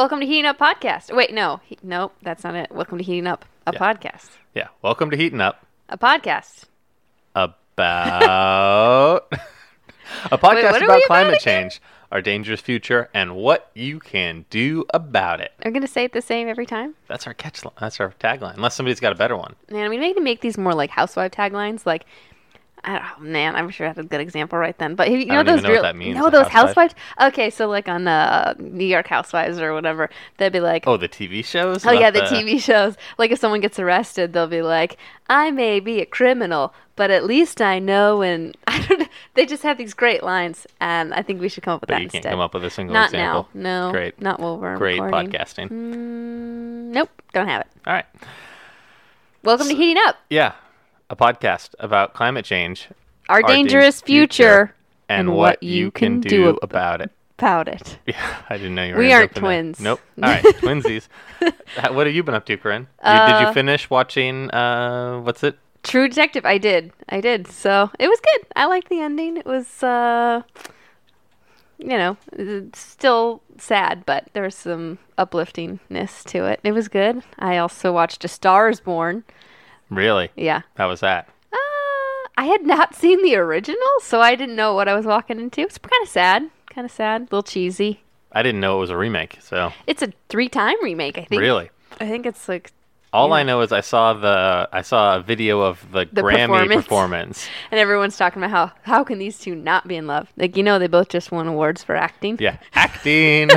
Welcome to Heating Up Podcast. Wait, no, he, nope, that's not it. Welcome to Heating Up, a Yeah. podcast. Yeah. Welcome to Heating Up A podcast. about a podcast we about about climate again? change, our dangerous future, and what you can do about it. Are we gonna say it the same every time? That's our catch. That's our tagline. Unless somebody's got a better one. Man, I mean, maybe make these more like housewife taglines. Like, oh, man, I'm sure I had a good example right then. But you know those know real, means, no, those housewife. housewives. Okay, so like on uh, New York Housewives or whatever, they'd be like, Oh, the TV shows. Oh yeah, the TV shows. Like if someone gets arrested, they'll be like, "I may be a criminal, but at least I know." And I don't. know. They just have these great lines, and I think we should come up with But that you can't instead. come up with a single Not example. now. No. Great. Not while we're Great recording. podcasting. Mm, nope. Don't have it. All right. Welcome to Heating Up, Yeah. A podcast about climate change, our, our dangerous dangerous future, and, what, you can, do ab- about it. about it. Yeah, I didn't know you were. We aren't jump in there. twins. Nope. All right, twinsies. What have you been up to, Corinne? You, did Uh, you finish watching? Uh, what's it? True Detective. I did. I did. So it was good. I liked the ending. It was, uh, you know, still sad, but there was some upliftingness to it. It was good. I also watched A Star Is Born. Really? Yeah. How was that? Uh, I had not seen the original, so I didn't know what I was walking into. It's kind of sad. Kind of sad. A little cheesy. I didn't know it was a remake. So It's a three-time remake. I think. really, I think it's like, all I know is I saw the I saw a video of the, The Grammy performance. performance. and everyone's talking about how how can these two not be in love? Like you know, they both just won awards for acting. Yeah, acting.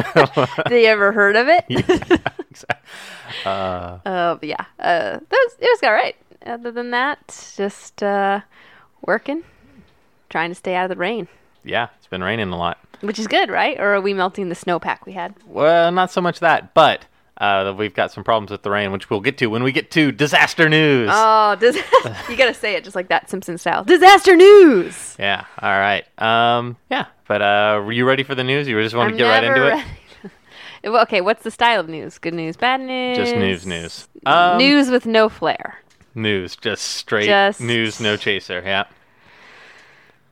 they ever heard of it? uh, Uh, but yeah, uh, that was, it was all right. Other than that, just uh, working, trying to stay out of the rain, yeah, it's been raining a lot. which is good, right? Or are we melting the snowpack we had? Well, not so much that, but uh, we've got some problems with the rain, which we'll get to when we get to disaster news. Oh, dis- you gotta say it just like that, Simpson style. Disaster news. Yeah. All right. Um. Yeah. But uh, were you ready for the news? You just want to get right into it? ready. Well, okay, what's the style of news? Good news, bad news? Just news, news. Um, news with no flair. News. Just straight Just- news, no chaser. Yeah.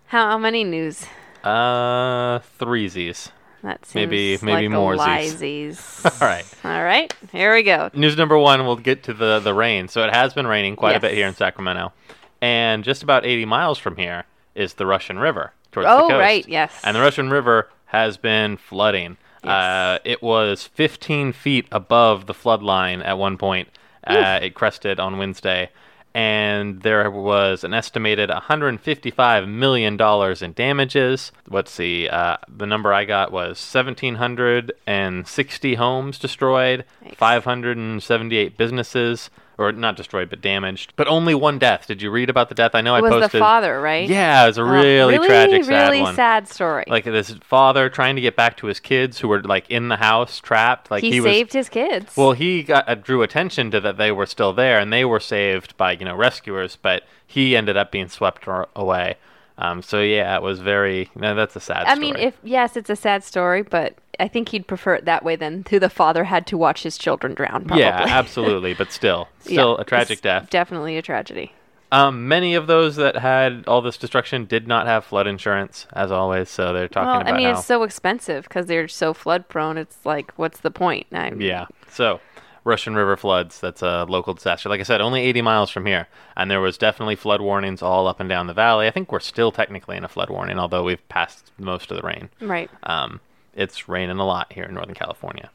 How, how many news? Uh, threesies. That seems Maybe- maybe like more Z's. All right. All right, here we go. News number one. We'll get to the the rain. So it has been raining quite a bit here in Sacramento, and just about 80 miles from here is the Russian River towards Oh, the coast. Oh, right, yes. And the Russian River has been flooding. Uh, it was 15 feet above the flood line at one point. Uh, it crested on Wednesday, and there was an estimated 155 million dollars in damages. Let's see, uh, the number I got was 1,760 homes destroyed, Yikes. 578 businesses, or not destroyed but damaged, but only one death. Did you read about the death? I know It I was posted. the father, right? Yeah, it was a Oh, really, really, tragic, sad really one sad story. like this father trying to get back to his kids who were like in the house trapped like he, he, was saved his kids. well he got uh, drew attention to that they were still there and they were saved by you know rescuers but he ended up being swept away um, so yeah it was very no, that's a sad I story mean, if yes, it's a sad story, but I think he'd prefer it that way than who the father had to watch his children drown. Probably. yeah absolutely but still Yeah, still a tragic death Definitely a tragedy. um, many of those that had all this destruction did not have flood insurance as always so they're talking Well, about I mean, how it's so expensive because they're so flood prone. It's like, what's the point? I, Yeah. So, Russian River floods, that's a local disaster. Like I said, only 80 miles from here. And there was definitely flood warnings all up and down the valley. I think we're still technically in a flood warning, although we've passed most of the rain. Right. Um, it's raining a lot here in Northern California.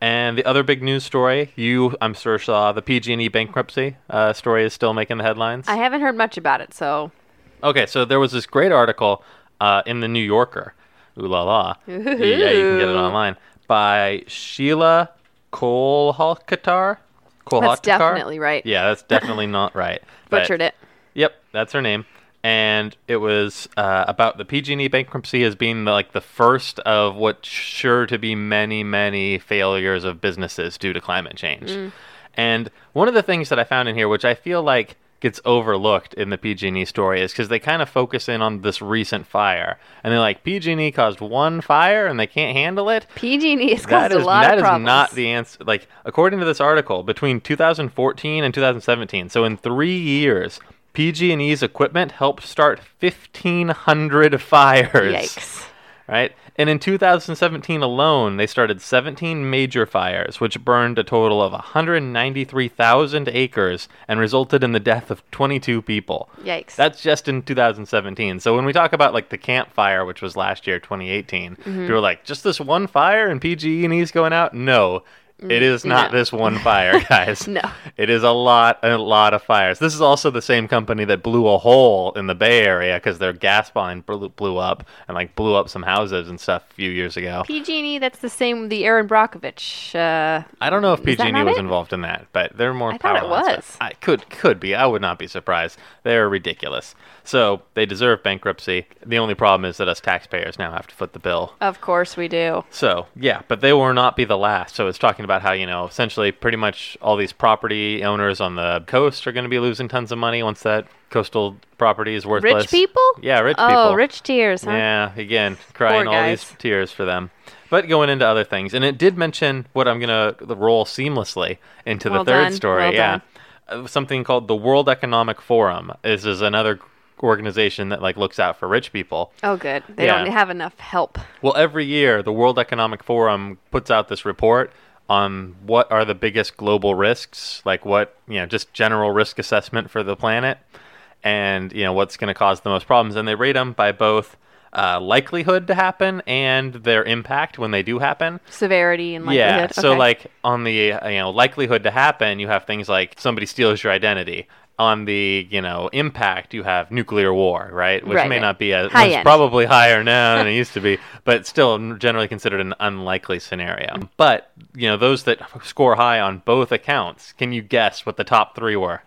And the other big news story, you, I'm sure, saw the PG&E bankruptcy uh, story is still making the headlines. I haven't heard much about it, so Okay, so there was this great article uh, in the New Yorker, ooh la la, yeah, you can get it online by Sheila Kolhakatar. that's definitely right. Yeah, that's definitely not right. but- Butchered it. Yep, that's her name. And it was uh, about the PG&E bankruptcy as being the, like the first of what's sure to be many, many failures of businesses due to climate change. And one of the things that I found in here, which I feel like gets overlooked in the PG&E story, is because they kind of focus in on this recent fire, and they're like, PG&E caused one fire and they can't handle it. PG&E has That caused is a lot that of is problems. not the answer. Like according to this article, between 2014 and 2017, so in three years, PG&E's equipment helped start 1,500 fires. Yikes. right? And in 2017 alone, they started 17 major fires, which burned a total of 193,000 acres and resulted in the death of 22 people. Yikes. That's just in 2017. So when we talk about like the Camp Fire, which was last year, 2018, Mm-hmm. people are like, just this one fire and PG&E's going out? No, it is not no. this one fire, guys. No. It is a lot, a lot of fires. This is also the same company that blew a hole in the Bay Area because their gas line blew, blew up and like blew up some houses and stuff a few years ago. PG&E, that's the same. The Erin Brockovich. Uh, I don't know if PG&E was it? involved in that, but they're more I thought it was. I could could be. I would not be surprised. They're ridiculous. So they deserve bankruptcy. The only problem is that us taxpayers now have to foot the bill. of course we do. So yeah, but they will not be the last. So it's talking about how you know essentially pretty much all these property owners on the coast are going to be losing tons of money once that coastal property is worthless. Rich people? Yeah, rich oh, people. rich tears, huh? Yeah, again, crying all these tears for them. But going into other things, and it did mention what I'm gonna roll seamlessly into Well the third done, story. well yeah, done. Uh, something called the World Economic Forum. This is another organization that like looks out for rich people. Oh, good. They Yeah. don't have enough help. Well, every year the World Economic Forum puts out this report on what are the biggest global risks, like what, you know, just general risk assessment for the planet and, you know, what's going to cause the most problems and they rate them by both uh, likelihood to happen and their impact when they do happen. Severity and Yeah. likelihood. So Okay. like on the uh, you know likelihood to happen, you have things like somebody steals your identity. On the you know impact, you have nuclear war, right? Which Right, may right. not be as High probably higher now than it used to be, but still generally considered an unlikely scenario. But you know those that score high on both accounts, can you guess what the top three were?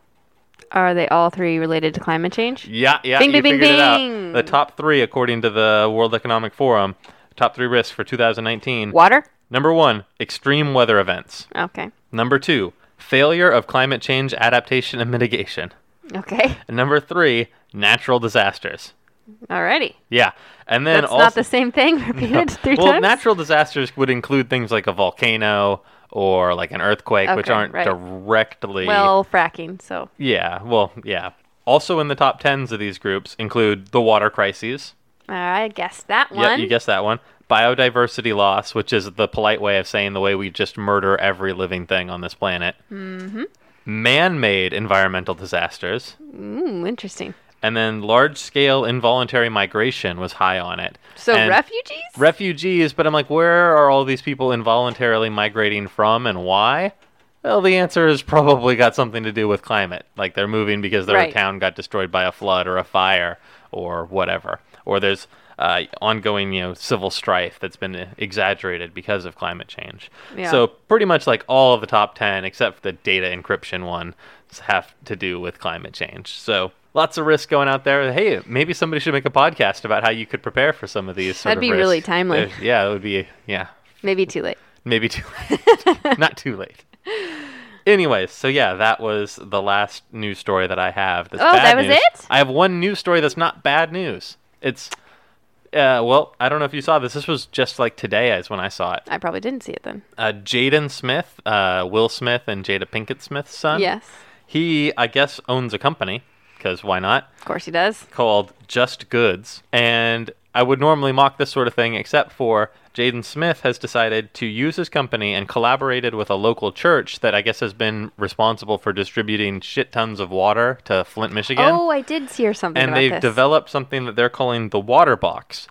Are they all three related to climate change? Yeah, yeah, Bing, you bing, bing, it out. The top three, according to the World Economic Forum, top three risks for 2019. Water? Number one, extreme weather events. Okay. Number two, failure of climate change adaptation and mitigation. Okay. And number three, natural disasters. Alrighty. Yeah, and then That's also not the same thing repeated three well, times? natural disasters would include things like a volcano or like an earthquake, which aren't right. directly. Well, fracking, so. yeah, well, yeah. Also in the top tens of these groups include the water crises. I guessed that one. you guessed that one. Biodiversity loss, which is the polite way of saying the way we just murder every living thing on this planet. Mm-hmm. Man-made environmental disasters. Ooh, interesting. And then large scale involuntary migration was high on it. So And refugees? refugees, but I'm like, where are all these people involuntarily migrating from and why? Well, the answer has probably got something to do with climate. Like they're moving because their Right. town got destroyed by a flood or a fire or whatever. Or there's uh, ongoing, you know, civil strife that's been exaggerated because of climate change. Yeah. So pretty much like all of the top 10, except for the data encryption one, have to do with climate change. So lots of risk going out there. Hey, maybe somebody should make a podcast about how you could prepare for some of these. Sort That'd be really timely. Uh, yeah, it would be. Yeah, Maybe too late. maybe too late. Not too late. Anyways, so yeah, that was the last news story that I have. That's Oh, bad that was news. it? I have one news story that's not bad news. It's, uh, well, I don't know if you saw this. This was just like today, is when I saw it. I probably didn't see it then. Uh, Jaden Smith, uh, Will Smith, and Jada Pinkett Smith's son. yes. He, I guess, owns a company because why not? Of course he does. called Just Goods. And I would normally mock this sort of thing, except for Jaden Smith has decided to use his company and collaborated with a local church that I guess has been responsible for distributing shit tons of water to Flint, Michigan. Oh, I did hear something and they've this. developed something that they're calling the Water Box.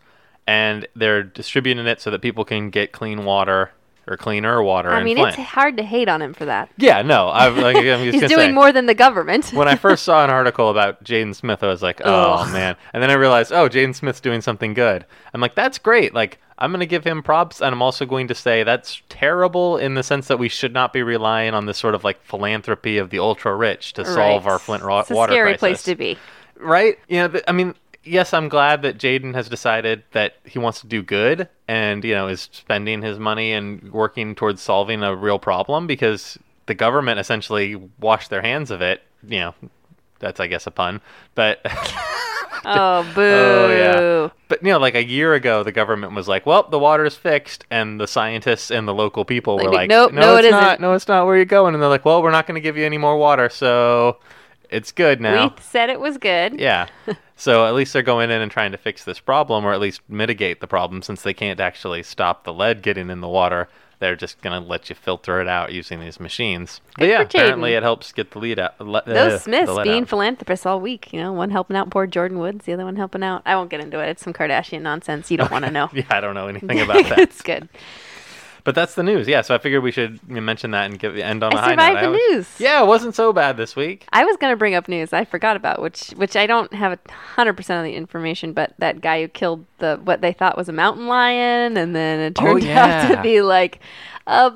And they're distributing it so that people can get clean water or cleaner water I mean, it's hard to hate on him for that. yeah, no, I've, like, I'm just He's doing say more than the government. when I first saw an article about Jaden Smith, I was like, oh man. And then I realized, oh, Jaden Smith's doing something good. I'm like, that's great. Like, I'm going to give him props, and I'm also going to say that's terrible in the sense that we should not be relying on this sort of like philanthropy of the ultra rich to solve Right. our Flint ro- it's a water scary crisis. place to be. Right? You know, I mean, yes, I'm glad that Jaden has decided that he wants to do good and, you know, is spending his money and working towards solving a real problem because the government essentially washed their hands of it. You know, that's, I guess, a pun. But. Oh, boo. Oh yeah, but you know, like a year ago, the government was like, "Well, the water is fixed," and the scientists and the local people were Like, like, nope, "No, no, it's it not. isn't." No, it's not. Where you're going?" And they're like, "Well, we're not going to give you any more water." So It's good now. We said it was good. Yeah. so at least they're going in and trying to fix this problem or at least mitigate the problem since they can't actually stop the lead getting in the water. They're just going to let you filter it out using these machines. But yeah, apparently it helps get the lead out. Le- uh, Those the Smiths being out. philanthropists all week, you know, one helping out poor Jordyn Woods, the other one helping out. I won't get into it. It's some Kardashian nonsense. You don't want to know. Yeah, I don't know anything about that. it's good. But that's the news. Yeah, so I figured we should mention that and give end on a I high survived note. the I was- news. Yeah, it wasn't so bad this week. I was gonna bring up news I forgot about, which which I don't have a hundred percent of the information, but that guy who killed the what they thought was a mountain lion, and then it Oh, turned out to be like a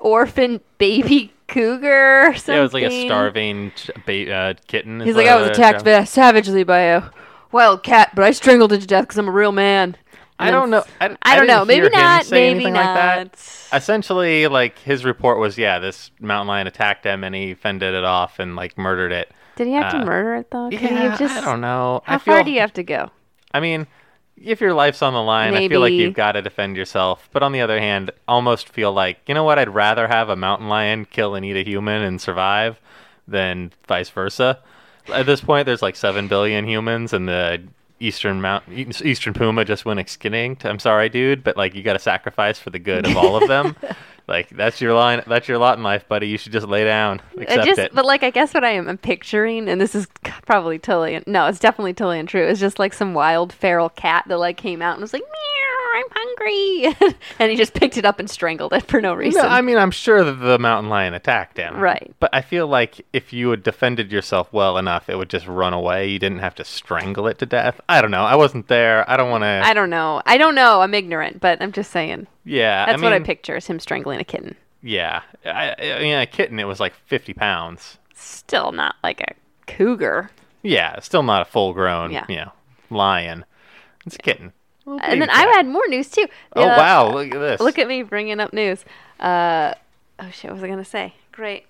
orphan baby cougar or something. Yeah, it was like a starving ch- ba- uh, kitten. He's like, I was attacked yeah. savagely by a wild cat, but I strangled it to death because I'm a real man. I don't know. I, I don't know. didn't hear Maybe him not. say Maybe not. like that. Essentially, like his report was, yeah, this mountain lion attacked him and he fended it off and like murdered it. Did he have Uh, to murder it though? Can yeah, you just? I don't know. How I feel, far do you have to go? I mean, if your life's on the line, I feel like you've got to defend yourself. But on the other hand, almost feel like, you know what? I'd rather have a mountain lion kill and eat a human and survive than vice versa. At this point, there's like seven billion humans, and the eastern mount eastern puma just went extinct. I'm sorry, dude, but like you got to sacrifice for the good of all of them. like that's your line. That's your lot in life, buddy. You should just lay down, I accept just, it. but like, I guess what I am I'm picturing, and this is probably totally no, it's definitely totally untrue. It's just like some wild feral cat that like came out and was like, "Meow, I'm hungry," and he just picked it up and strangled it for no reason. No, I mean, I'm sure that the mountain lion attacked him. Right. But I feel like if you had defended yourself well enough, it would just run away. You didn't have to strangle it to death. I don't know. I wasn't there. I don't want to. I don't know. I don't know. I'm ignorant, but I'm just saying. Yeah. That's I what I picture is him strangling a kitten. Yeah. I, I mean, a kitten, it was like 50 pounds. Still not like a cougar. Yeah. Still not a full grown, Yeah. you know, lion. It's a kitten. And then I had more news too. Oh, Uh, wow. Look at this. Look at me bringing up news. Uh, oh shit, what was I gonna say? Great.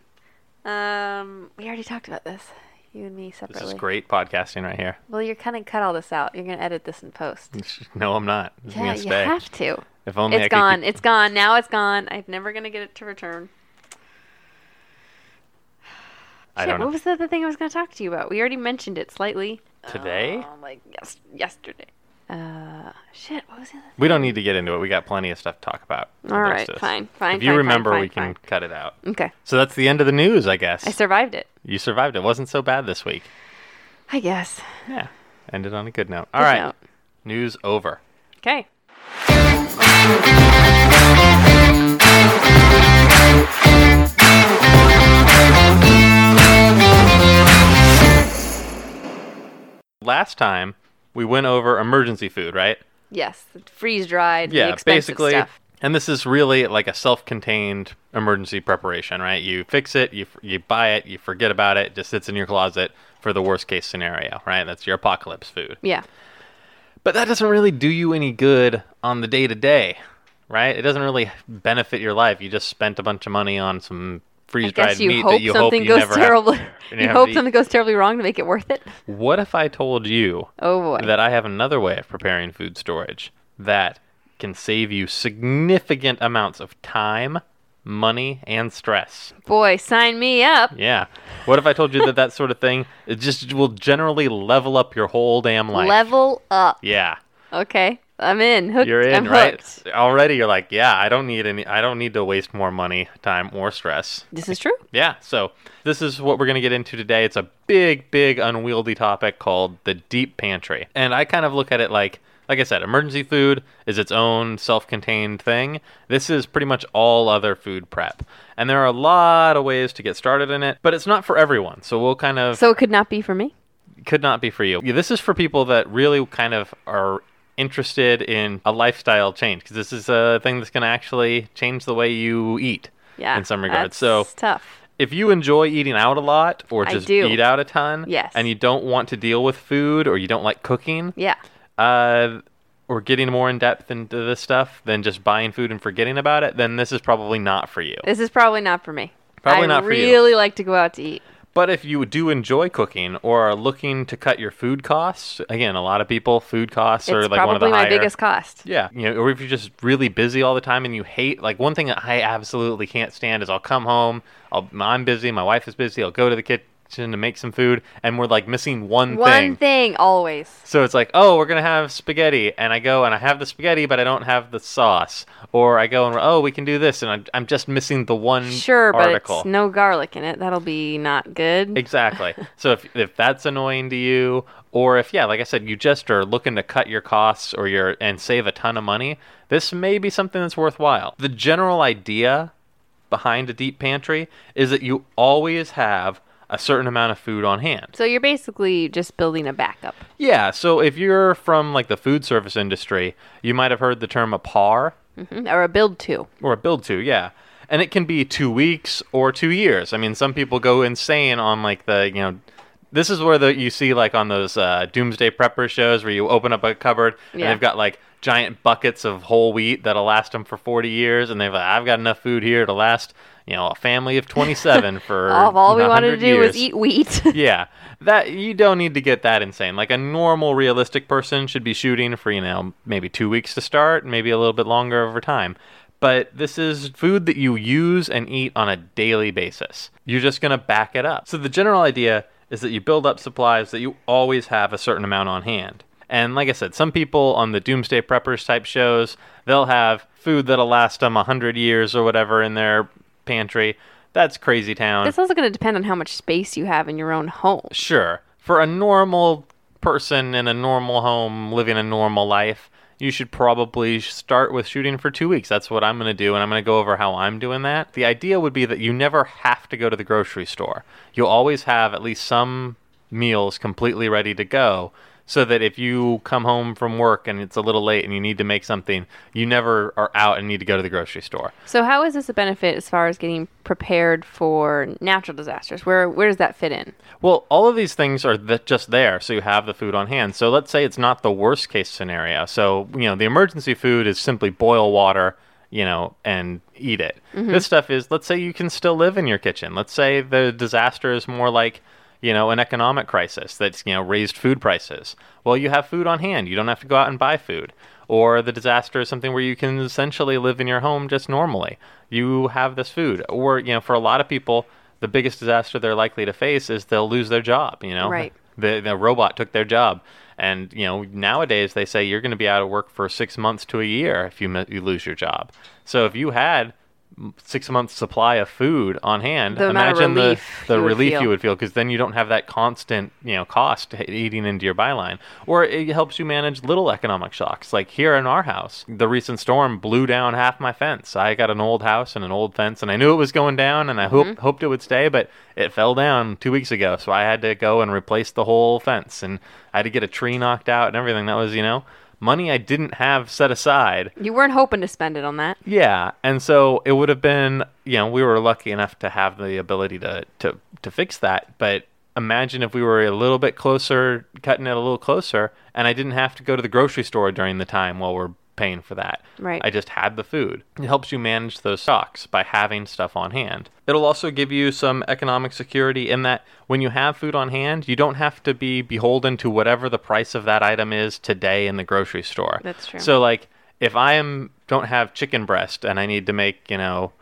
Um, we already talked about this. You and me separately. This is great podcasting right here. Well, you're kind of cut all this out. You're gonna edit this in post. No, I'm not. It's Yeah, you have to. If only I It's could gone. keep- It's gone. Now it's gone. I'm never gonna get it to return. I Shit, don't know. What was the other thing I was gonna talk to you about? We already mentioned it slightly. Today? Uh, like yes, yesterday. Uh, shit. What was the other? We don't need to get into it. We got plenty of stuff to talk about. All Others fine, fine. If you fine, remember, fine, we fine, can cut it out. Okay, So that's the end of the news, I guess. I survived it. you survived. It wasn't so bad this week. I guess. Yeah. Ended on a good note. All Good right. note. News over. Okay. Last time we went over emergency food, right? Yes, freeze dried. Yeah, the basically. Stuff. And this is really like a self-contained emergency preparation, right? You fix it, you you buy it, you forget about it, it just sits in your closet for the worst case scenario, right? That's your apocalypse food. Yeah. But that doesn't really do you any good on the day to day, right? It doesn't really benefit your life. You just spent a bunch of money on some freeze dried you meat hope that you hope something you goes never terribly. have. you have hope eat. something goes terribly wrong to make it worth it. What if I told you Oh boy. that I have another way of preparing food storage that can save you significant amounts of time, money, and stress? boy, sign me up. Yeah. What if I told you that that sort of thing it just will generally level up your whole damn life? Level up. Yeah. Okay, I'm in. Hooked. You're in, I'm right? hooked. Already you're like, yeah, I don't need any I don't need to waste more money, time, or stress. This is true. Yeah, so this is what we're going to get into today. It's a big, big, unwieldy topic called the deep pantry. And I kind of look at it like, like I said, emergency food is its own self contained thing. This is pretty much all other food prep. And there are a lot of ways to get started in it, but it's not for everyone. So we'll kind of, So it could not be for me. could not be for you. This is for people that really kind of are interested in a lifestyle change because this is a thing that's going to actually change the way you eat Yeah. in some regards. So tough. if you enjoy eating out a lot or just eat out a ton Yes. and you don't want to deal with food or you don't like cooking Yeah. uh, or getting more in depth into this stuff than just buying food and forgetting about it then this is probably not for you This is probably not for me. Probably I not for you. really like to go out to eat. But if you do enjoy cooking or are looking to cut your food costs again a lot of people food costs are like one of the probably my higher biggest cost. yeah, you know, or if you're just really busy all the time and you hate, like one thing that I absolutely can't stand is I'll come home, I'll, I'm busy, my wife is busy, I'll go to the kit, kitchen to make some food, and we're like missing one, One thing. One thing always. So it's like, oh, we're gonna have spaghetti, and I go and I have the spaghetti, but I don't have the sauce. Or I go and oh, we can do this, and I'm, I'm just missing the one Sure, but it's no garlic in it. That'll be not good. Exactly. so if if that's annoying to you, or if yeah, like I said, you just are looking to cut your costs or your and save a ton of money, this may be something that's worthwhile. The general idea behind a deep pantry is that you always have a certain amount of food on hand. So you're basically just building a backup. Yeah, so if you're from like the food service industry, you might have heard the term a par Mhm. Or a build to. or a build to, yeah. And it can be 2 weeks or 2 years. I mean, some people go insane on like the, you know, this is where the you see like on those uh, doomsday prepper shows where you open up a cupboard and they've got like giant buckets of whole wheat that'll last them for 40 years and they've like I've got enough food here to last, you know, a family of 27 for All, all we wanted to 100 do was eat wheat. yeah that you don't need to get that insane. Like a normal realistic person should be shooting for you know maybe two weeks to start maybe a little bit longer over time. But this is food that you use and eat on a daily basis. You're just going to back it up. So the general idea is that you build up supplies that you always have a certain amount on hand. And like i said some people on the doomsday preppers type shows they'll have food that'll last them 100 years or whatever in their pantry that's crazy town It's also going to depend on how much space you have in your own home. Sure. For a normal person in a normal home living a normal life, you should probably start with shooting for two weeks. That's what I'm going to do, and I'm going to go over how I'm doing that. The idea would be that you never have to go to the grocery store. You'll always have at least some meals completely ready to go. So that if you come home from work and it's a little late and you need to make something, you never are out and need to go to the grocery store. So how is this a benefit as far as getting prepared for natural disasters? Where where does that fit in? Well, all of these things are th- just there, so you have the food on hand. So let's say it's not the worst case scenario. So you know, the emergency food is simply boil water, you know, and eat it. Mm-hmm. This stuff is, let's say you can still live in your kitchen. Let's say the disaster is more like, you know, an economic crisis that's you know raised food prices. Well, you have food on hand. You don't have to go out and buy food. Or the disaster is something where you can essentially live in your home just normally. You have this food. Or you know, for a lot of people, the biggest disaster they're likely to face is they'll lose their job. You know, Right. the the robot took their job, and you know nowadays they say you're going to be out of work for six months to a year if you you lose your job. So if you had six months supply of food on hand, The imagine relief the the you relief feel. you would feel because then you don't have that constant you know cost eating into your byline, or it helps you manage little economic shocks. Like here in our house, the recent storm blew down half my fence. I got an old house and an old fence, and I knew it was going down, and I Mm-hmm. hope, hoped it would stay, but it fell down two weeks ago, so I had to go and replace the whole fence, and I had to get a tree knocked out and everything. That was you know money I didn't have set aside. You weren't hoping to spend it on that. Yeah, and so it would have been, you know, we were lucky enough to have the ability to to to fix that, but imagine if we were a little bit closer, cutting it a little closer, and I didn't have to go to the grocery store during the time while we're paying for that. Right. I just had the food. It helps you manage those stocks by having stuff on hand. It'll also give you some economic security in that when you have food on hand, you don't have to be beholden to whatever the price of that item is today in the grocery store. That's true. So like if I am don't have chicken breast and I need to make, you know,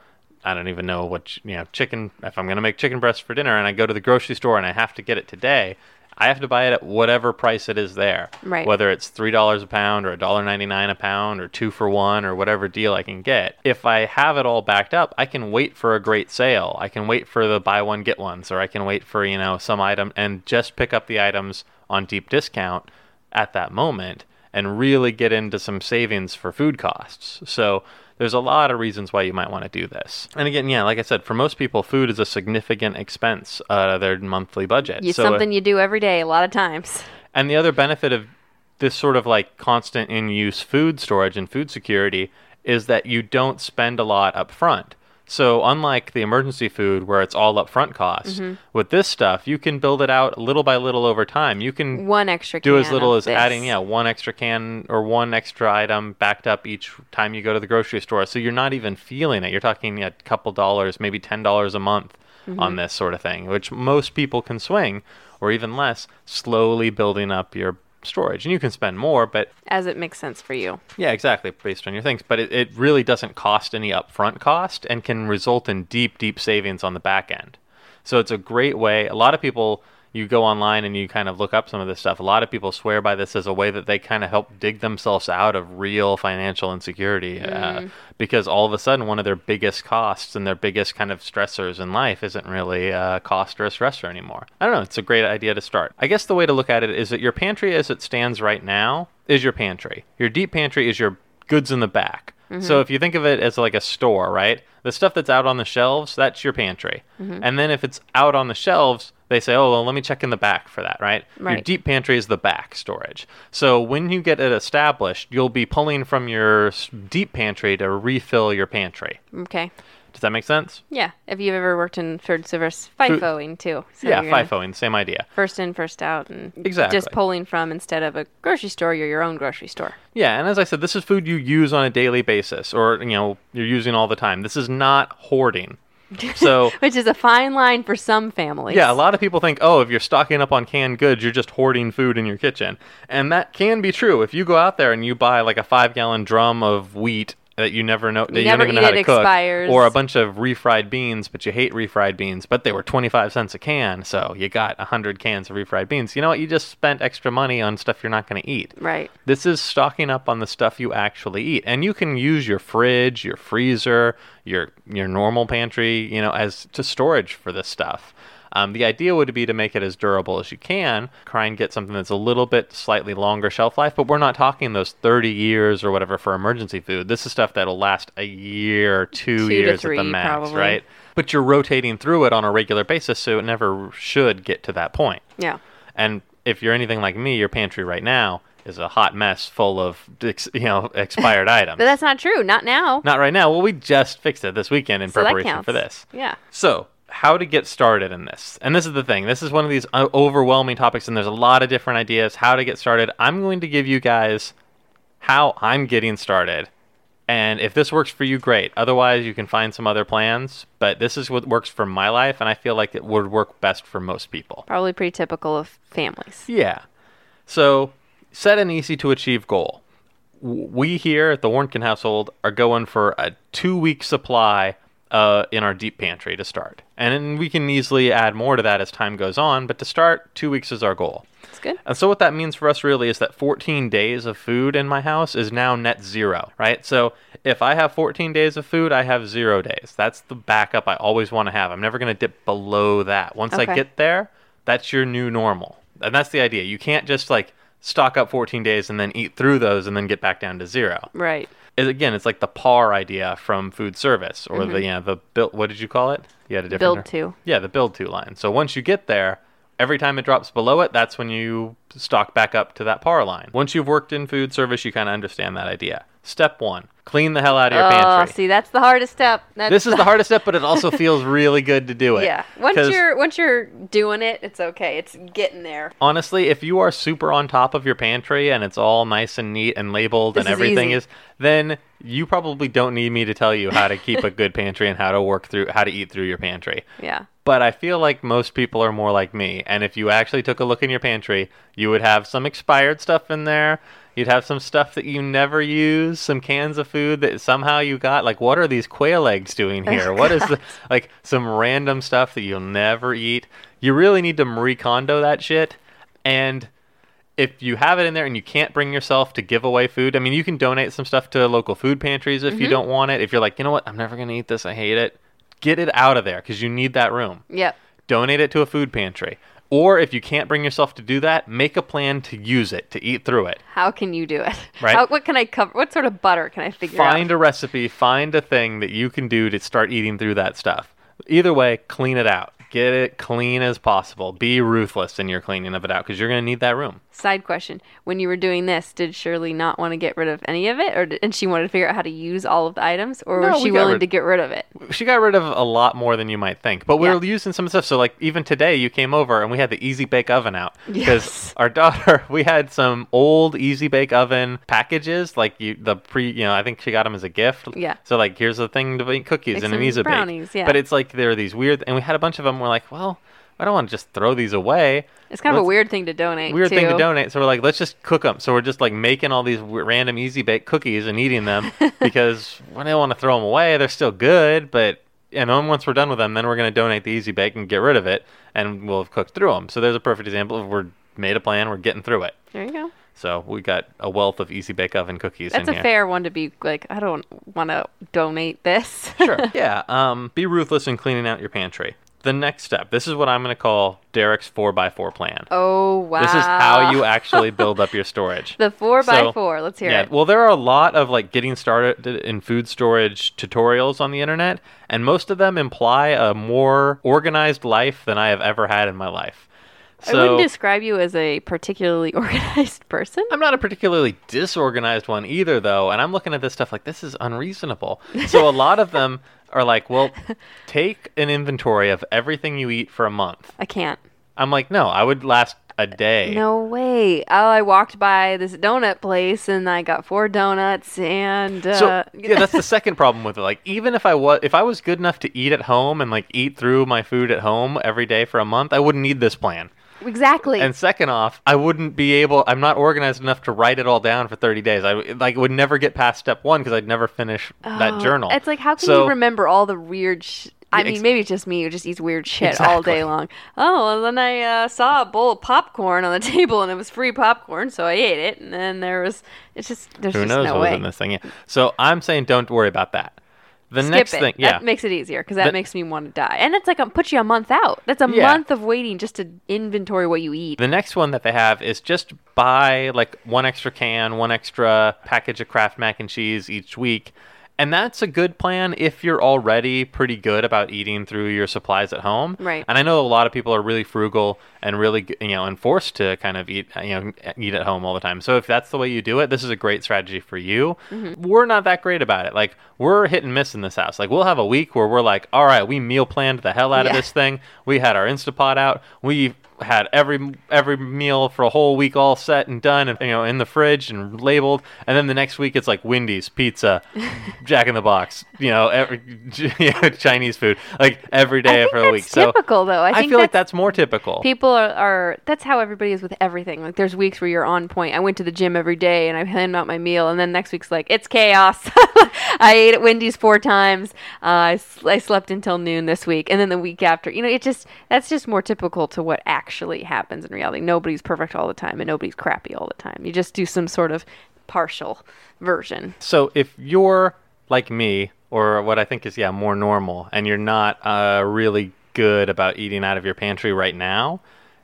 I don't even know what you know chicken. If I'm gonna make chicken breast for dinner and I go to the grocery store and I have to get it today, I have to buy it at whatever price it is there. Right. Whether it's three dollars a pound or a dollar ninety nine a pound or two for one or whatever deal I can get. If I have it all backed up, I can wait for a great sale. I can wait for the buy one get ones, or I can wait for you know some item and just pick up the items on deep discount at that moment and really get into some savings for food costs. So there's a lot of reasons why you might want to do this. And again, yeah, like I said, for most people, food is a significant expense out of their monthly budget. It's So, uh, something you do every day a lot of times. and the other benefit of this sort of like constant in use food storage and food security is that you don't spend a lot up front. So unlike the emergency food where it's all upfront costs, Mm-hmm. with this stuff you can build it out little by little over time. You can One extra do as little as this. adding yeah one extra can or one extra item backed up each time you go to the grocery store so you're not even feeling it you're talking a couple dollars maybe ten dollars a month Mm-hmm. on this sort of thing which most people can swing or even less slowly building up your storage and you can spend more but as it makes sense for you. yeah exactly based on your things but it, it really doesn't cost any upfront cost and can result in deep deep savings on the back end So it's a great way. A lot of people you go online and you kind of look up some of this stuff. A lot of people swear by this as a way that they kind of help dig themselves out of real financial insecurity uh, mm. because all of a sudden one of their biggest costs and their biggest kind of stressors in life isn't really a cost or a stressor anymore. I don't know. It's a great idea to start. I guess the way to look at it is that your pantry as it stands right now is your pantry. Your deep pantry is your goods in the back. So mm-hmm. if you think of it as like a store, right? The stuff that's out on the shelves, that's your pantry. Mm-hmm. And then if it's out on the shelves, they say, "Oh, well, let me check in the back for that," right? right? Your deep pantry is the back storage. So when you get it established, you'll be pulling from your deep pantry to refill your pantry. Okay. Does that make sense? Yeah. If you've ever worked in food service, FIFOing too. So yeah, FIFOing, same idea. First in, first out, and Exactly. just pulling from instead of a grocery store, you're your own grocery store. Yeah, and as I said, this is food you use on a daily basis, or you know, you're using all the time. This is not hoarding. So Which is a fine line for some families. Yeah, a lot of people think, oh, if you're stocking up on canned goods, you're just hoarding food in your kitchen. And that can be true. If you go out there and you buy like a five gallon drum of wheat that you never know that you, never don't even know how it, to cook, expires. or a bunch of refried beans, but you hate refried beans, but they were 25 cents a can, so you got 100 cans of refried beans. You know what? You just spent extra money on stuff you're not going to eat. Right. This is stocking up on the stuff you actually eat, and you can use your fridge, your freezer, your your normal pantry, you know, as to storage for this stuff. Um, the idea would be to make it as durable as you can. Try and get something that's a little bit slightly longer shelf life, but we're not talking those 30 years or whatever for emergency food. This is stuff that'll last a year, two, Two years at the max, probably. right? But you're rotating through it on a regular basis, so it never should get to that point. Yeah. And if you're anything like me, your pantry right now is a hot mess full of you know expired items. But that's not true. Not now. Not right now. Well, we just fixed it this weekend in so preparation for this. Yeah. So, how to get started in this? And this is the thing. This is one of these uh, overwhelming topics, and there's a lot of different ideas how to get started. I'm going to give you guys how I'm getting started. And if this works for you, great. Otherwise, you can find some other plans. But this is what works for my life, and I feel like it would work best for most people. Probably pretty typical of families. Yeah. So set an easy to achieve goal. We here at the Warnkin household are going for a two week supply uh, in our deep pantry to start. And we can easily add more to that as time goes on, but to start, two weeks is our goal. That's good. And so what that means for us really is that 14 days of food in my house is now net zero, right? So if I have 14 days of food, I have zero days. That's the backup I always want to have. I'm never going to dip below that. Once I get there, that's your new normal. And that's the idea. You can't just like stock up 14 days and then eat through those and then get back down to zero. Right. Again, it's like the PAR idea from food service or the, you know, the build, what did you call it? You had a different Mm-hmm. Build to. yeah, the build to line. So once you get there, every time it drops below it, that's when you stock back up to that par line. Once you've worked in food service, you kind of understand that idea. Step one: clean the hell out of your Oh, pantry. see, that's the hardest step. That's This is the hardest step, but it also feels really good to do it. Yeah. Once you're once you're doing it, it's okay. It's getting there. honestly, if you are super on top of your pantry and it's all nice and neat and labeled This and is everything easy. is, then you probably don't need me to tell you how to keep a good pantry and how to work through how to eat through your pantry. Yeah. But I feel like most people are more like me. And if you actually took a look in your pantry, you would have some expired stuff in there. You'd have some stuff that you never use, some cans of food that somehow you got. Like, what are these quail eggs doing oh, here? what is the, like some random stuff that you'll never eat? You really need to Marie Kondo that shit. And if you have it in there and you can't bring yourself to give away food, I mean, you can donate some stuff to local food pantries if you mm-hmm. don't want it. If you're like, you know what, I'm never going to eat this, I hate it, get it out of there because you need that room. Yep. Donate it to a food pantry. Or if you can't bring yourself to do that, make a plan to use it, to eat through it. How can you do it? Right. How, what can I cover? What sort of butter can I figure Find out? a recipe, find a thing that you can do to start eating through that stuff. Either way, clean it out. Get it clean as possible. Be ruthless in your cleaning of it out because you're going to need that room. Side question: When you were doing this, did Shirley not want to get rid of any of it, or did, and she wanted to figure out how to use all of the items, or No, was she willing rid- to get rid of it? she got rid of a lot more than you might think. But we Yeah. were using some stuff. So like even today, you came over and we had the Easy Bake Oven out because Yes. our daughter, we had some old Easy Bake Oven packages, like you the pre, you know, I think she got them as a gift. Yeah. So like here's the thing to make cookies Make and an Easy Bake. yeah. But it's like there are these weird, and we had a bunch of them. We're like, well, I don't want to just throw these away. It's kind of a weird thing to donate. weird thing to donate. So we're like, let's just cook them. So we're just like making all these random easy bake cookies and eating them because we don't want to throw them away. They're still good, but and then once we're done with them, then we're going to donate the Easy Bake and get rid of it, and we'll have cooked through them. So there's a perfect example of we're made a plan, we're getting through it. There you go. So we got a wealth of Easy Bake Oven cookies That's a here. fair one to be like. I don't want to donate this. sure. Yeah. Um, be ruthless in cleaning out your pantry. The next step. This is what I'm going to call Derek's four x four plan. oh wow. This is how you actually build up your storage. the four by So, four. Let's hear yeah, it. well, there are a lot of like getting started in food storage tutorials on the internet, and most of them imply a more organized life than I have ever had in my life. I wouldn't describe you as a particularly organized person. I'm not a particularly disorganized one either, though, and I'm looking at this stuff like this is unreasonable. So a lot of them are like, well, take an inventory of everything you eat for a month. I can't. I'm like, no, I would last a day. No way. Oh, I walked by this donut place and I got four donuts and uh, So yeah, that's the second problem with it. Like even if I was if I was good enough to eat at home and like eat through my food at home every day for a month, I wouldn't need this plan. Exactly. And second off, I wouldn't be able. I'm not organized enough to write it all down for 30 days. I like would never get past step one because I'd never finish that Oh, journal. It's like how can So- you remember all the weird? Sh- I mean, ex- maybe it's just me who just eats weird shit all day long. Oh, and then I uh, saw a bowl of popcorn on the table and it was free popcorn, so I ate it. And then there was. It's just there's Who just knows no what way. was in this thing? Yeah. So I'm saying don't worry about that. The Skip next it. thing, yeah. That makes it easier because that The- makes me want to die. And it's like um, puts you a month out. That's a Yeah. month of waiting just to inventory what you eat. The next one that they have is just buy like one extra can, one extra package of Kraft mac and cheese each week. And that's a good plan if you're already pretty good about eating through your supplies at home. Right. And I know a lot of people are really frugal and really, you know, enforced to kind of eat, you know, eat at home all the time. So if that's the way you do it, this is a great strategy for you. Mm-hmm. We're not that great about it. Like we're hit and miss in this house. Like we'll have a week where we're like, all right, we meal planned the hell out of this thing. We had our Instapot out. We had every every meal for a whole week all set and done and you know in the fridge and labeled. And then the next week it's like Wendy's pizza Jack in the Box you know every Chinese food like every day for a week. So typical though. I, I, feel like that's that's more typical. people are, are that's how everybody is with everything. Like there's weeks where you're on point. I went to the gym every day and i hand out my meal and then next week's like it's chaos. I ate at wendy's four times. Uh, I, I slept until noon this week. And then the week after you know it just that's just more typical to what actually happens in reality nobody's perfect all the time and nobody's crappy all the time you just do some sort of partial version So if you're like me, or what I think is yeah more normal, and you're not uh, really good about eating out of your pantry right now,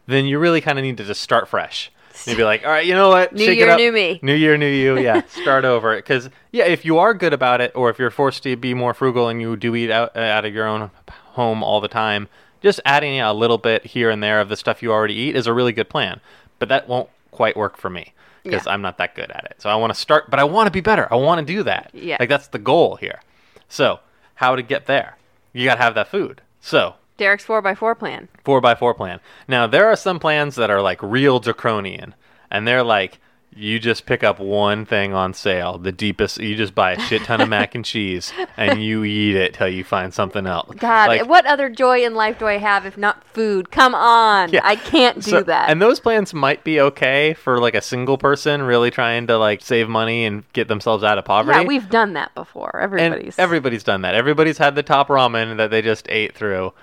then you really kind of need to just start fresh. You'd be like, all right, you know what? New Shake year, it up. new me." New year, new you. Yeah, start over. Because yeah, if you are good about it, or if you're forced to be more frugal and you do eat out uh, out of your own home all the time, just adding a little bit here and there of the stuff you already eat is a really good plan. But that won't quite work for me because Yeah. I'm not that good at it. So I want to start, but I want to be better. I want to do that. Yeah. Like that's the goal here. So how to get there? You got to have that food. So derek's 4x4 plan four by four plan. Now there are some plans that are like real draconian, and they're like you just pick up one thing on sale, the deepest. You just buy a shit ton of mac and cheese, and you eat it till you find something else. god Like, what other joy in life do i have if not food come on Yeah. i can't do so- that And those plans might be okay for like a single person really trying to like save money and get themselves out of poverty. Yeah, we've done that before. and Everybody's. everybody's done that. Everybody's had the top ramen that they just ate through.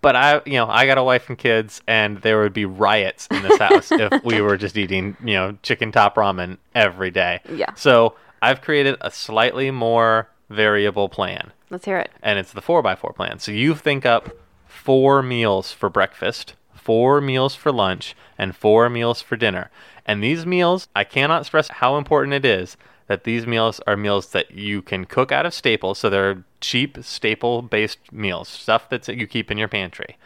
but I, you know, I got a wife and kids, and there would be riots in this house if we were just eating, you know, chicken top ramen every day. Yeah. So I've created a slightly more variable plan, Let's hear it. and it's the four by four plan. So you think up four meals for breakfast, four meals for lunch, and four meals for dinner. And these meals, I cannot stress how important it is that these meals are meals that you can cook out of staples. So they're cheap, staple based meals, stuff that's that you keep in your pantry,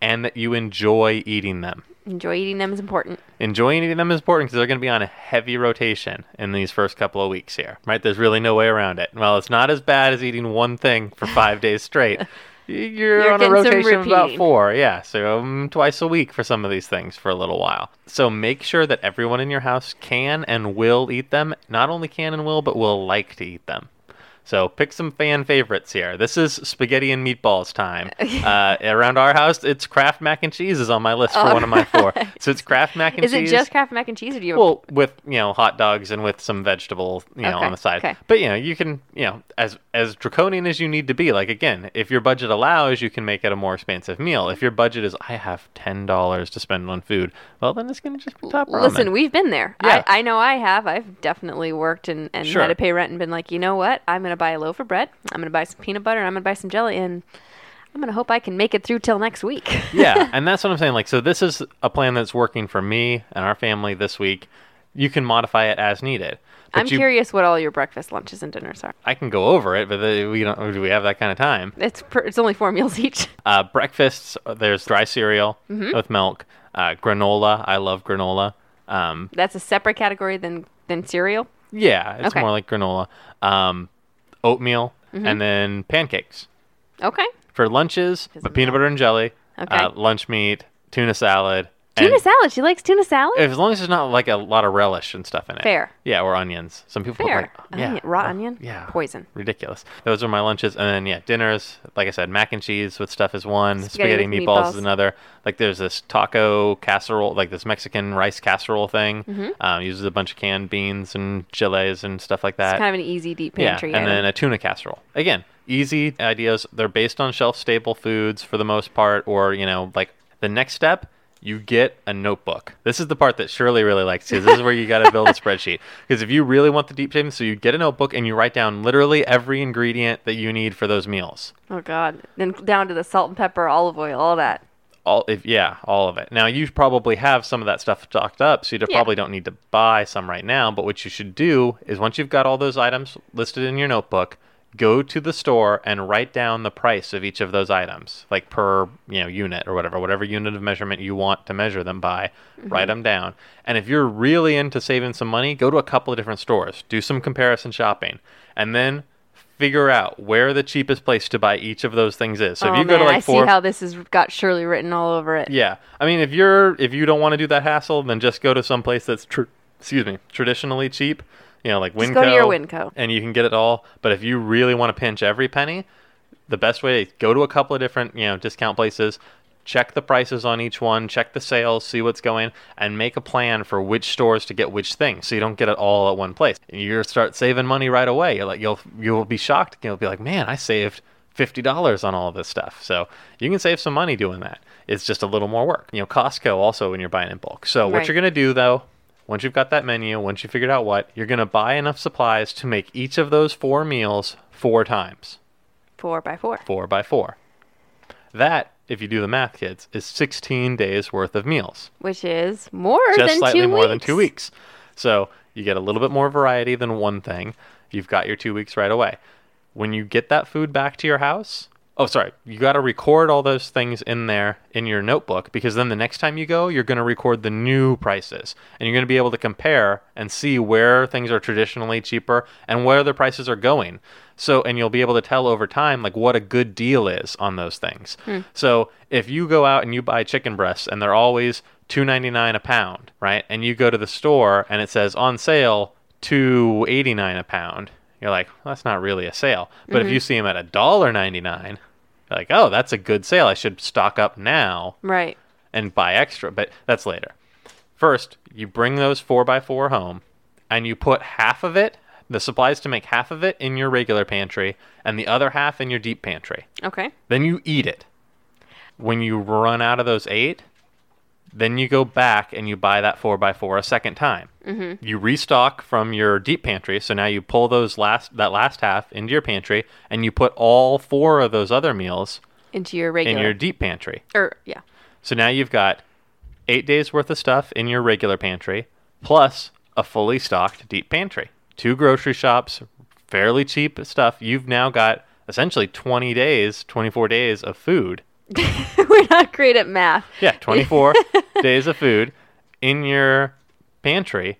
and that you enjoy eating them. Enjoy eating them is important. Enjoying eating them is important because they're going to be on a heavy rotation in these first couple of weeks here, right? There's really no way around it. Well, it's not as bad as eating one thing for five days straight. You're, You're on a rotation of about four, yeah. So um, twice a week for some of these things for a little while. So make sure that everyone in your house can and will eat them. Not only can and will, but will like to eat them. So pick some fan favorites here. This is spaghetti and meatballs time. uh, around our house, it's Kraft mac and cheese is on my list for All one of my four. So it's Kraft mac and cheese Is it just Kraft mac and cheese, or do you? Have well, with you know hot dogs and with some vegetable, you know, Okay, on the side. okay. But you know, you can, you know, as as draconian as you need to be. Like again, if your budget allows, you can make it a more expensive meal. If your budget is, I have ten dollars to spend on food, well, then it's gonna just be top ramen. Listen, we've been there. Yeah. I, I know I have. I've definitely worked and, and Sure. had to pay rent and been like, you know what? I'm going to buy a loaf of bread. I'm going to buy some peanut butter. and I'm going to buy some jelly. And I'm going to hope I can make it through till next week. yeah, and that's what I'm saying. Like, so this is a plan that's working for me and our family this week. You can modify it as needed. But I'm you, curious what all your breakfast, lunches, and dinners are. I can go over it, but the, we don't. Do we have that kind of time? It's per, it's only four meals each. Uh, breakfasts. There's dry cereal Mm-hmm. with milk. Uh, granola. I love granola. Um, That's a separate category than than cereal. yeah, it's Okay. more like granola. Um, oatmeal Mm-hmm. and then pancakes Okay. for lunches. But peanut butter and jelly. Okay. Uh, lunch meat, tuna salad. Tuna and- salad. She likes tuna salad. As long as there's not like a lot of relish and stuff in it. Fair. Yeah, or onions. Some people Fair. like yeah, Onion- raw oh, onion. Yeah. Poison. Ridiculous. Those are my lunches, and then yeah, dinners. Like I said, mac and cheese with stuff is one. Spaghetti Spaghetti, with meatballs, is another. Like there's this taco casserole, like this Mexican rice casserole thing. Mm-hmm. Um, uses a bunch of canned beans and chiles and stuff like that. It's kind of an easy deep pantry. yeah, and item. then a tuna casserole. Again, easy ideas. They're based on shelf stable foods for the most part, or you know, like the next step. You get a notebook. This is the part that Shirley really likes because this is where you got to build a spreadsheet. Because if you really want the deep savings, so you get a notebook and you write down literally every ingredient that you need for those meals. oh god. Then down to the salt and pepper, olive oil, all that. All if yeah, all of it. Now you probably have some of that stuff stocked up, so you Yeah. probably don't need to buy some right now. But what you should do is once you've got all those items listed in your notebook, go to the store and write down the price of each of those items, like per you know unit or whatever, whatever unit of measurement you want to measure them by. Mm-hmm. Write them down. And if you're really into saving some money, go to a couple of different stores, do some comparison shopping, and then figure out where the cheapest place to buy each of those things is. So oh if you man, go to like I four see how this has got Shirley written all over it. yeah, I mean, if you're if you don't want to do that hassle, then just go to some place that's tr- excuse me traditionally cheap. You know, like Winco. Just go to your Winco. and you can get it all. But if you really want to pinch every penny, the best way is go to a couple of different you know discount places. Check the prices on each one, check the sales, see what's going, and make a plan for which stores to get which thing, so you don't get it all at one place. And you're start saving money right away. You're like you'll you'll be shocked. You'll be like, man, I saved fifty dollars on all of this stuff. So you can save some money doing that. It's just a little more work. You know, Costco also when you're buying in bulk. So what you're gonna do though, once you've got that menu, once you figured out what, you're gonna buy enough supplies to make each of those four meals four times, Four by four. four by four. That, if you do the math, kids, is 16 days worth of meals Which is more just than slightly two more weeks. than two weeks. So you get a little bit more variety than one thing. You've got your two weeks right away. When you get that food back to your house, oh, sorry, you got to record all those things in there in your notebook because then the next time you go, you're going to record the new prices and you're going to be able to compare and see where things are traditionally cheaper and where the prices are going. So, and you'll be able to tell over time like what a good deal is on those things. Hmm. So, if you go out and you buy chicken breasts and they're always two ninety nine a pound, right? And you go to the store and it says on sale two eighty nine a pound. You're like, well, that's not really a sale. But if mm-hmm. you see them at a dollar ninety nine, like, oh, that's a good sale. I should stock up now Right. and buy extra. But that's later. First, you bring those four by four home, and you put half of it, the supplies to make half of it, in your regular pantry, and the other half in your deep pantry. Okay. Then you eat it. When you run out of those eight, then you go back and you buy that four by four a second time. Mm-hmm. You restock from your deep pantry, so now you pull those last that last half into your pantry, and you put all four of those other meals Into your regular in your deep pantry. Or yeah. So now you've got eight days worth of stuff in your regular pantry, plus a fully stocked deep pantry. Two grocery shops, fairly cheap stuff. You've now got essentially 20 days, 24 days of food. We're not great at math. Yeah, 24 days of food in your pantry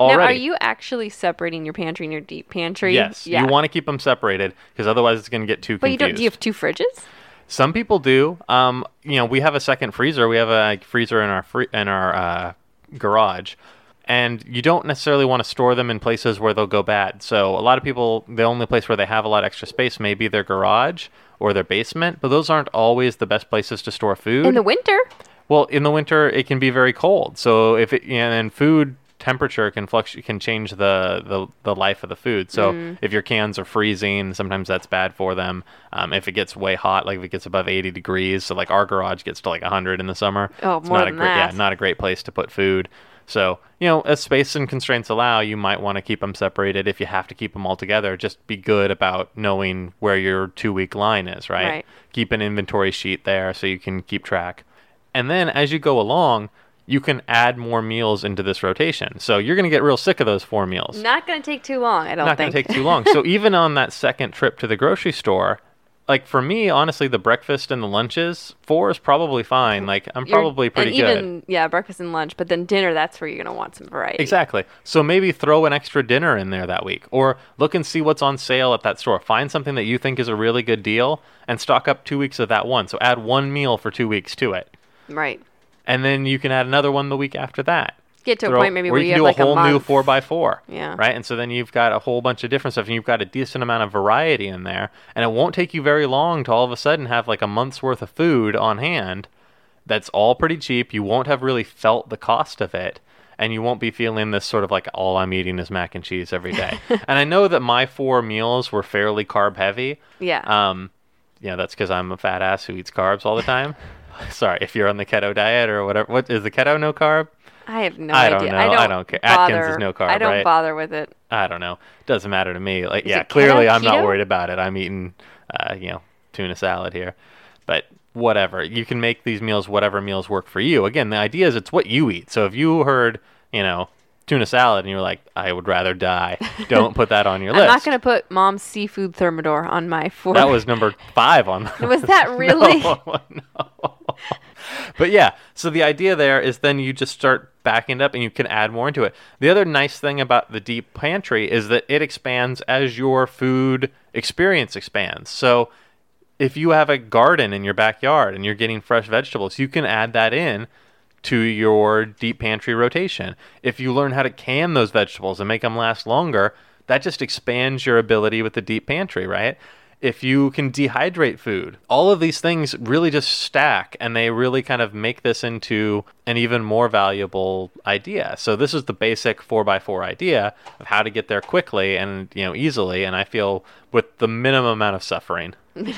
Now, already. are you actually separating your pantry and your deep pantry? Yes, Yeah. you want to keep them separated because otherwise it's going to get too but you don't. Do you have two fridges? Some people do. Um, you know, we have a second freezer. We have a freezer in our free- in our uh, garage. and you don't necessarily want to store them in places where they'll go bad. So a lot of people, the only place where they have a lot of extra space may be their garage or their basement, but those aren't always the best places to store food. In the winter, well, in the winter it can be very cold. So if it and food temperature can fluctuate can change the, the the life of the food. So Mm. if your cans are freezing, sometimes that's bad for them. Um, if it gets way hot, like if it gets above 80 degrees, so like our garage gets to like 100 in the summer. Oh, it's more not than a great that. yeah, not a great place to put food. So, you know, as space and constraints allow, you might want to keep them separated. If you have to keep them all together, just be good about knowing where your two week line is, right? Right. Keep an inventory sheet there so you can keep track. And then as you go along, you can add more meals into this rotation. So you're going to get real sick of those four meals. not going to take too long. I don't think. Not going to take too long. so even on that second trip to the grocery store, like for me, honestly, the breakfast and the lunches, four is probably fine. Like I'm You're- probably pretty and good. even yeah, breakfast and lunch, but then dinner. That's where you're going to want some variety. Exactly. So maybe throw an extra dinner in there that week, or look and see what's on sale at that store. Find something that you think is a really good deal, and stock up two weeks of that one. So add one meal for two weeks to it, Right. and then you can add another one the week after that. Get to a point maybe where you you can have like a whole new four by four. Yeah. Right, and so then you've got a whole bunch of different stuff, and you've got a decent amount of variety in there, and it won't take you very long to all of a sudden have like a month's worth of food on hand. That's all pretty cheap. You won't have really felt the cost of it, and you won't be feeling this sort of like all I'm eating is mac and cheese every day. and I know that my four meals were fairly carb heavy. Yeah. Um, you know, that's because I'm a fat ass who eats carbs all the time. Sorry, if you're on the keto diet or whatever. What is the keto no carb? I have no I idea. don't know. I don't, I don't care. Atkins is no carb, I don't right? bother with it. I don't know. Doesn't matter to me. Like, Is yeah, clearly I'm not worried about it. I'm eating, uh, you know, tuna salad here, but whatever. You can make these meals whatever meals work for you. Again, the idea is it's what you eat. So if you heard, you know, tuna salad and you're like, I would rather die, don't put that on your list. I'm not going to put mom's seafood thermidor on my four. That was number five on. Was that really? no, no. But yeah, so the idea there is then you just start backing it up and you can add more into it. The other nice thing about the deep pantry is that it expands as your food experience expands. So if you have a garden in your backyard and you're getting fresh vegetables, you can add that in to your deep pantry rotation. If you learn how to can those vegetables and make them last longer, that just expands your ability with the deep pantry, right? If you can dehydrate food, all of these things really just stack and they really kind of make this into an even more valuable idea. So this is the basic 4x4 idea of how to get there quickly and, you know, easily and I feel with the minimum amount of suffering. there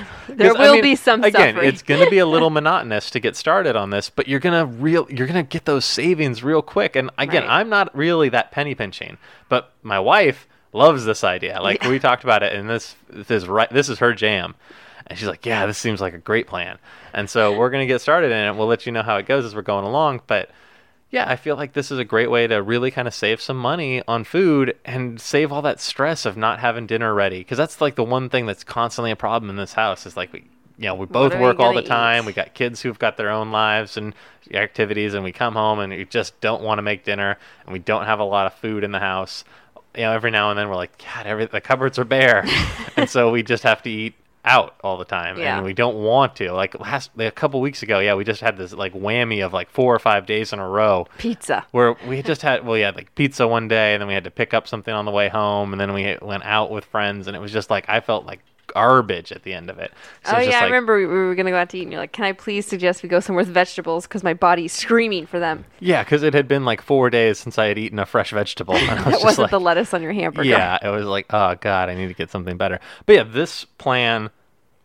'Cause, I will mean, be some again, suffering. it's going to be a little monotonous to get started on this, but you're gonna real you're gonna get those savings real quick. And again, Right. I'm not really that penny pinching, but my wife loves this idea. Like Yeah. we talked about it, and this, this is right. This is her jam. And she's like, "Yeah, this seems like a great plan." And so we're gonna get started in it. We'll let you know how it goes as we're going along. But yeah, I feel like this is a great way to really kind of save some money on food and save all that stress of not having dinner ready. Because that's like the one thing that's constantly a problem in this house is like we, you know, we both work all the time. eat? We got kids who've got their own lives and activities, and we come home and we just don't want to make dinner, and we don't have a lot of food in the house. You know, every now and then we're like, God, every the cupboards are bare, and so we just have to eat out all the time Yeah. and we don't want to like last a couple weeks ago yeah we just had this like whammy of like four or five days in a row Pizza. where we just had well yeah like pizza one day and then we had to pick up something on the way home and then we went out with friends and it was just like i felt like garbage at the end of it So oh was yeah, just I remember we we were gonna go out to eat, and you're like, "Can I please suggest we go somewhere with vegetables? Because my body's screaming for them." yeah because it had been like four days since i had eaten a fresh vegetable and I was That wasn't like, the lettuce on your hamburger. Yeah, it was like, oh god, I need to get something better. But yeah, this plan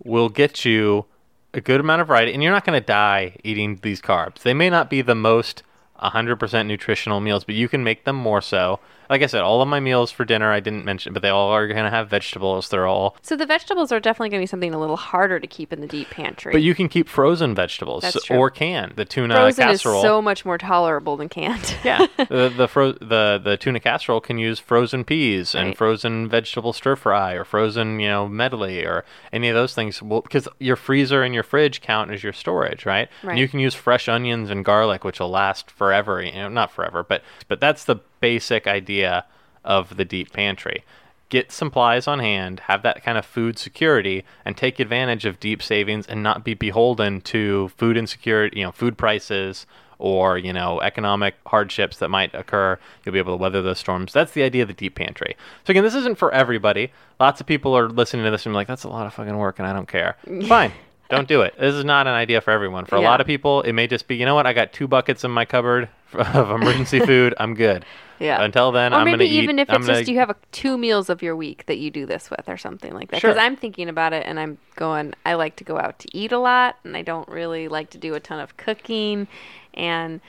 will get you a good amount of variety, and you're not going to die eating these carbs. They may not be the most 100% nutritional meals, but you can make them more so. Like I said, all of my meals for dinner I didn't mention, but they all are going to have vegetables. They're all, So the vegetables are definitely going to be something a little harder to keep in the deep pantry. but you can keep frozen vegetables That's true. or canned. The tuna frozen casserole. is so much more tolerable than canned. yeah, the the, fro- the the tuna casserole can use frozen peas and frozen vegetable stir fry or frozen you know medley or any of those things. Well, because your freezer and your fridge count as your storage, right? And Right. you can use fresh onions and garlic, which will last forever. You know, not forever, but but that's the basic idea of the deep pantry. Get supplies on hand, have that kind of food security, and take advantage of deep savings and not be beholden to food insecurity, you know, food prices or you know economic hardships that might occur. You'll be able to weather those storms. That's the idea of the deep pantry. So again, this isn't for everybody. Lots of people are listening to this and be like, "That's a lot of fucking work, and I don't care." Fine. Don't do it. This is not an idea for everyone. For a Yeah. lot of people, it may just be, you know what? I got two buckets in my cupboard of emergency food. I'm good. Yeah. Until then, or I'm maybe gonna eat. even if I'm it's gonna, just you have a, two meals of your week that you do this with or something like that. Sure. Because I'm thinking about it and I'm going, I like to go out to eat a lot and I don't really like to do a ton of cooking. And,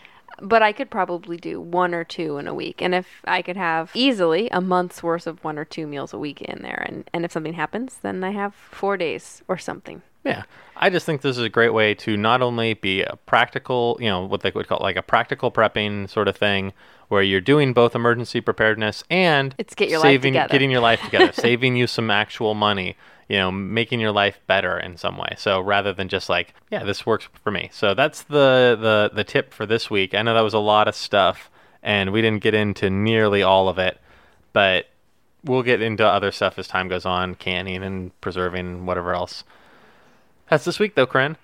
but I could probably do one or two in a week. And if I could have easily a month's worth of one or two meals a week in there. And, and if something happens, then I have four days or something. Yeah, I just think this is a great way to not only be a practical, you know, what they would call like a practical prepping sort of thing, where you're doing both emergency preparedness and It's get your life saving, together. getting your life together, saving you some actual money, you know, making your life better in some way. So rather than just like, yeah, this works for me. So that's the the the tip for this week. I know that was a lot of stuff, and we didn't get into nearly all of it, but we'll get into other stuff as time goes on, canning and preserving and whatever else. That's this week though, Corinne.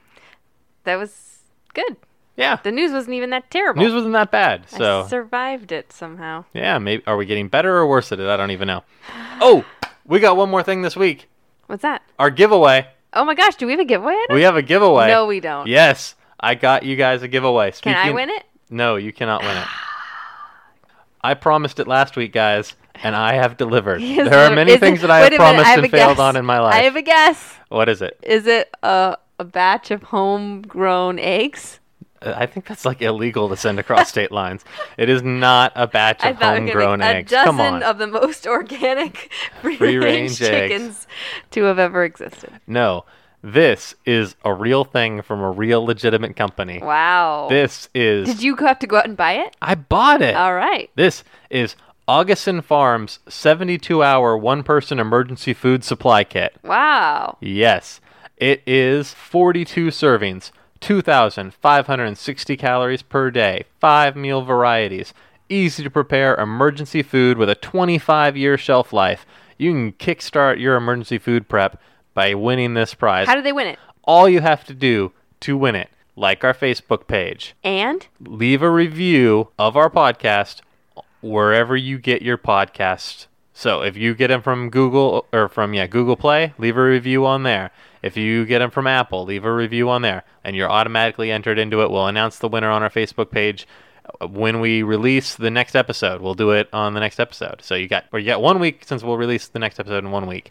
That was good. Yeah. The news wasn't even that terrible. News wasn't that bad. I So survived it somehow. yeah, maybe are we getting better or worse at it? I don't even know. Oh, we got one more thing this week. What's that? Our giveaway. Oh my gosh, do we have a giveaway? Adam? We have a giveaway. No, we don't. Yes, I got you guys a giveaway. Can I win it? No, you cannot win it. I promised it last week, guys, and I have delivered. Has there are many is things it- that I have minute, promised I have and failed guess. on in my life. I have a guess. What is it? Is it a a batch of homegrown eggs? Uh, I think that's like illegal to send across state lines. It is not a batch of thought we were homegrown eggs. A dozen Come on. of the most organic free, Free-range range eggs. chickens to have ever existed. No, this is a real thing from a real legitimate company. Wow. This is. Did you have to go out and buy it? I bought it. All right. This is Augason Farms 72 hour one person emergency food supply kit. Wow. Yes, it is 42 servings, 2,560 calories per day, five meal varieties, easy to prepare emergency food with a 25 year shelf life. You can kickstart your emergency food prep by winning this prize. How do they win it? All you have to do to win it, like our Facebook page, And leave a review of our podcast wherever you get your podcast. So if you get them from Google or from yeah Google Play, leave a review on there. If you get them from Apple, leave a review on there, and you're automatically entered into it. We'll announce the winner on our Facebook page uh, when we release the next episode. We'll do it on the next episode. So you got or you got one week since we'll release the next episode in one week.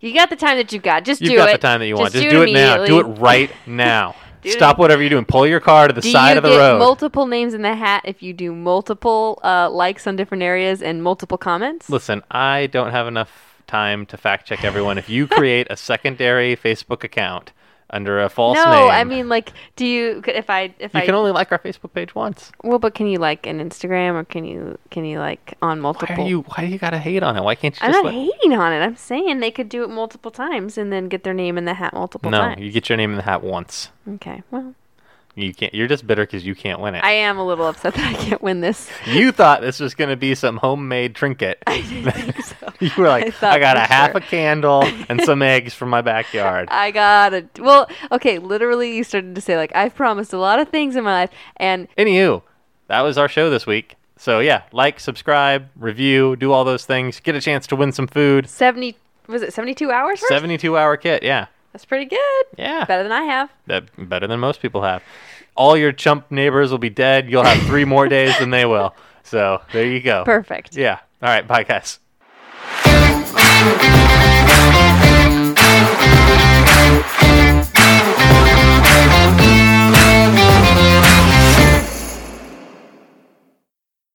You got the time that you've got. Just You've do got it. the time that you want. Just Just do it now. Do it right now. Do it Stop whatever you're doing. Pull your car to the Do side of the get road. multiple names in the hat if you do multiple uh, likes on different areas and multiple comments? Listen, I don't have enough time to fact check everyone. If you create a secondary Facebook account under a false no, name, No, I mean like, do you? If I if I you I can only like our Facebook page once. well, but can you like an Instagram or can you can you like on multiple? Why multiple? are you? Why do you gotta hate on it? Why can't you I'm just not let? hating on it. I'm saying they could do it multiple times and then get their name in the hat multiple no, times. No, you get your name in the hat once. Okay, well, You can't. You're just bitter because you can't win it. I am a little upset that I can't win this. you thought this was gonna be some homemade trinket. I didn't think so. you were like, I I, got a for half a candle and some eggs from my backyard. I got it. Well, okay, literally, you started to say like I've promised a lot of things in my life, and Anywho, that was our show this week. So yeah, like, subscribe, review, do all those things. Get a chance to win some food. seventy was it seventy two hours? First? 72 hour kit, yeah. That's pretty good. Yeah. Better than I have. That better than most people have. All your chump neighbors will be dead. You'll have three more days than they will. So there you go. Perfect. Yeah. All right. Bye, guys.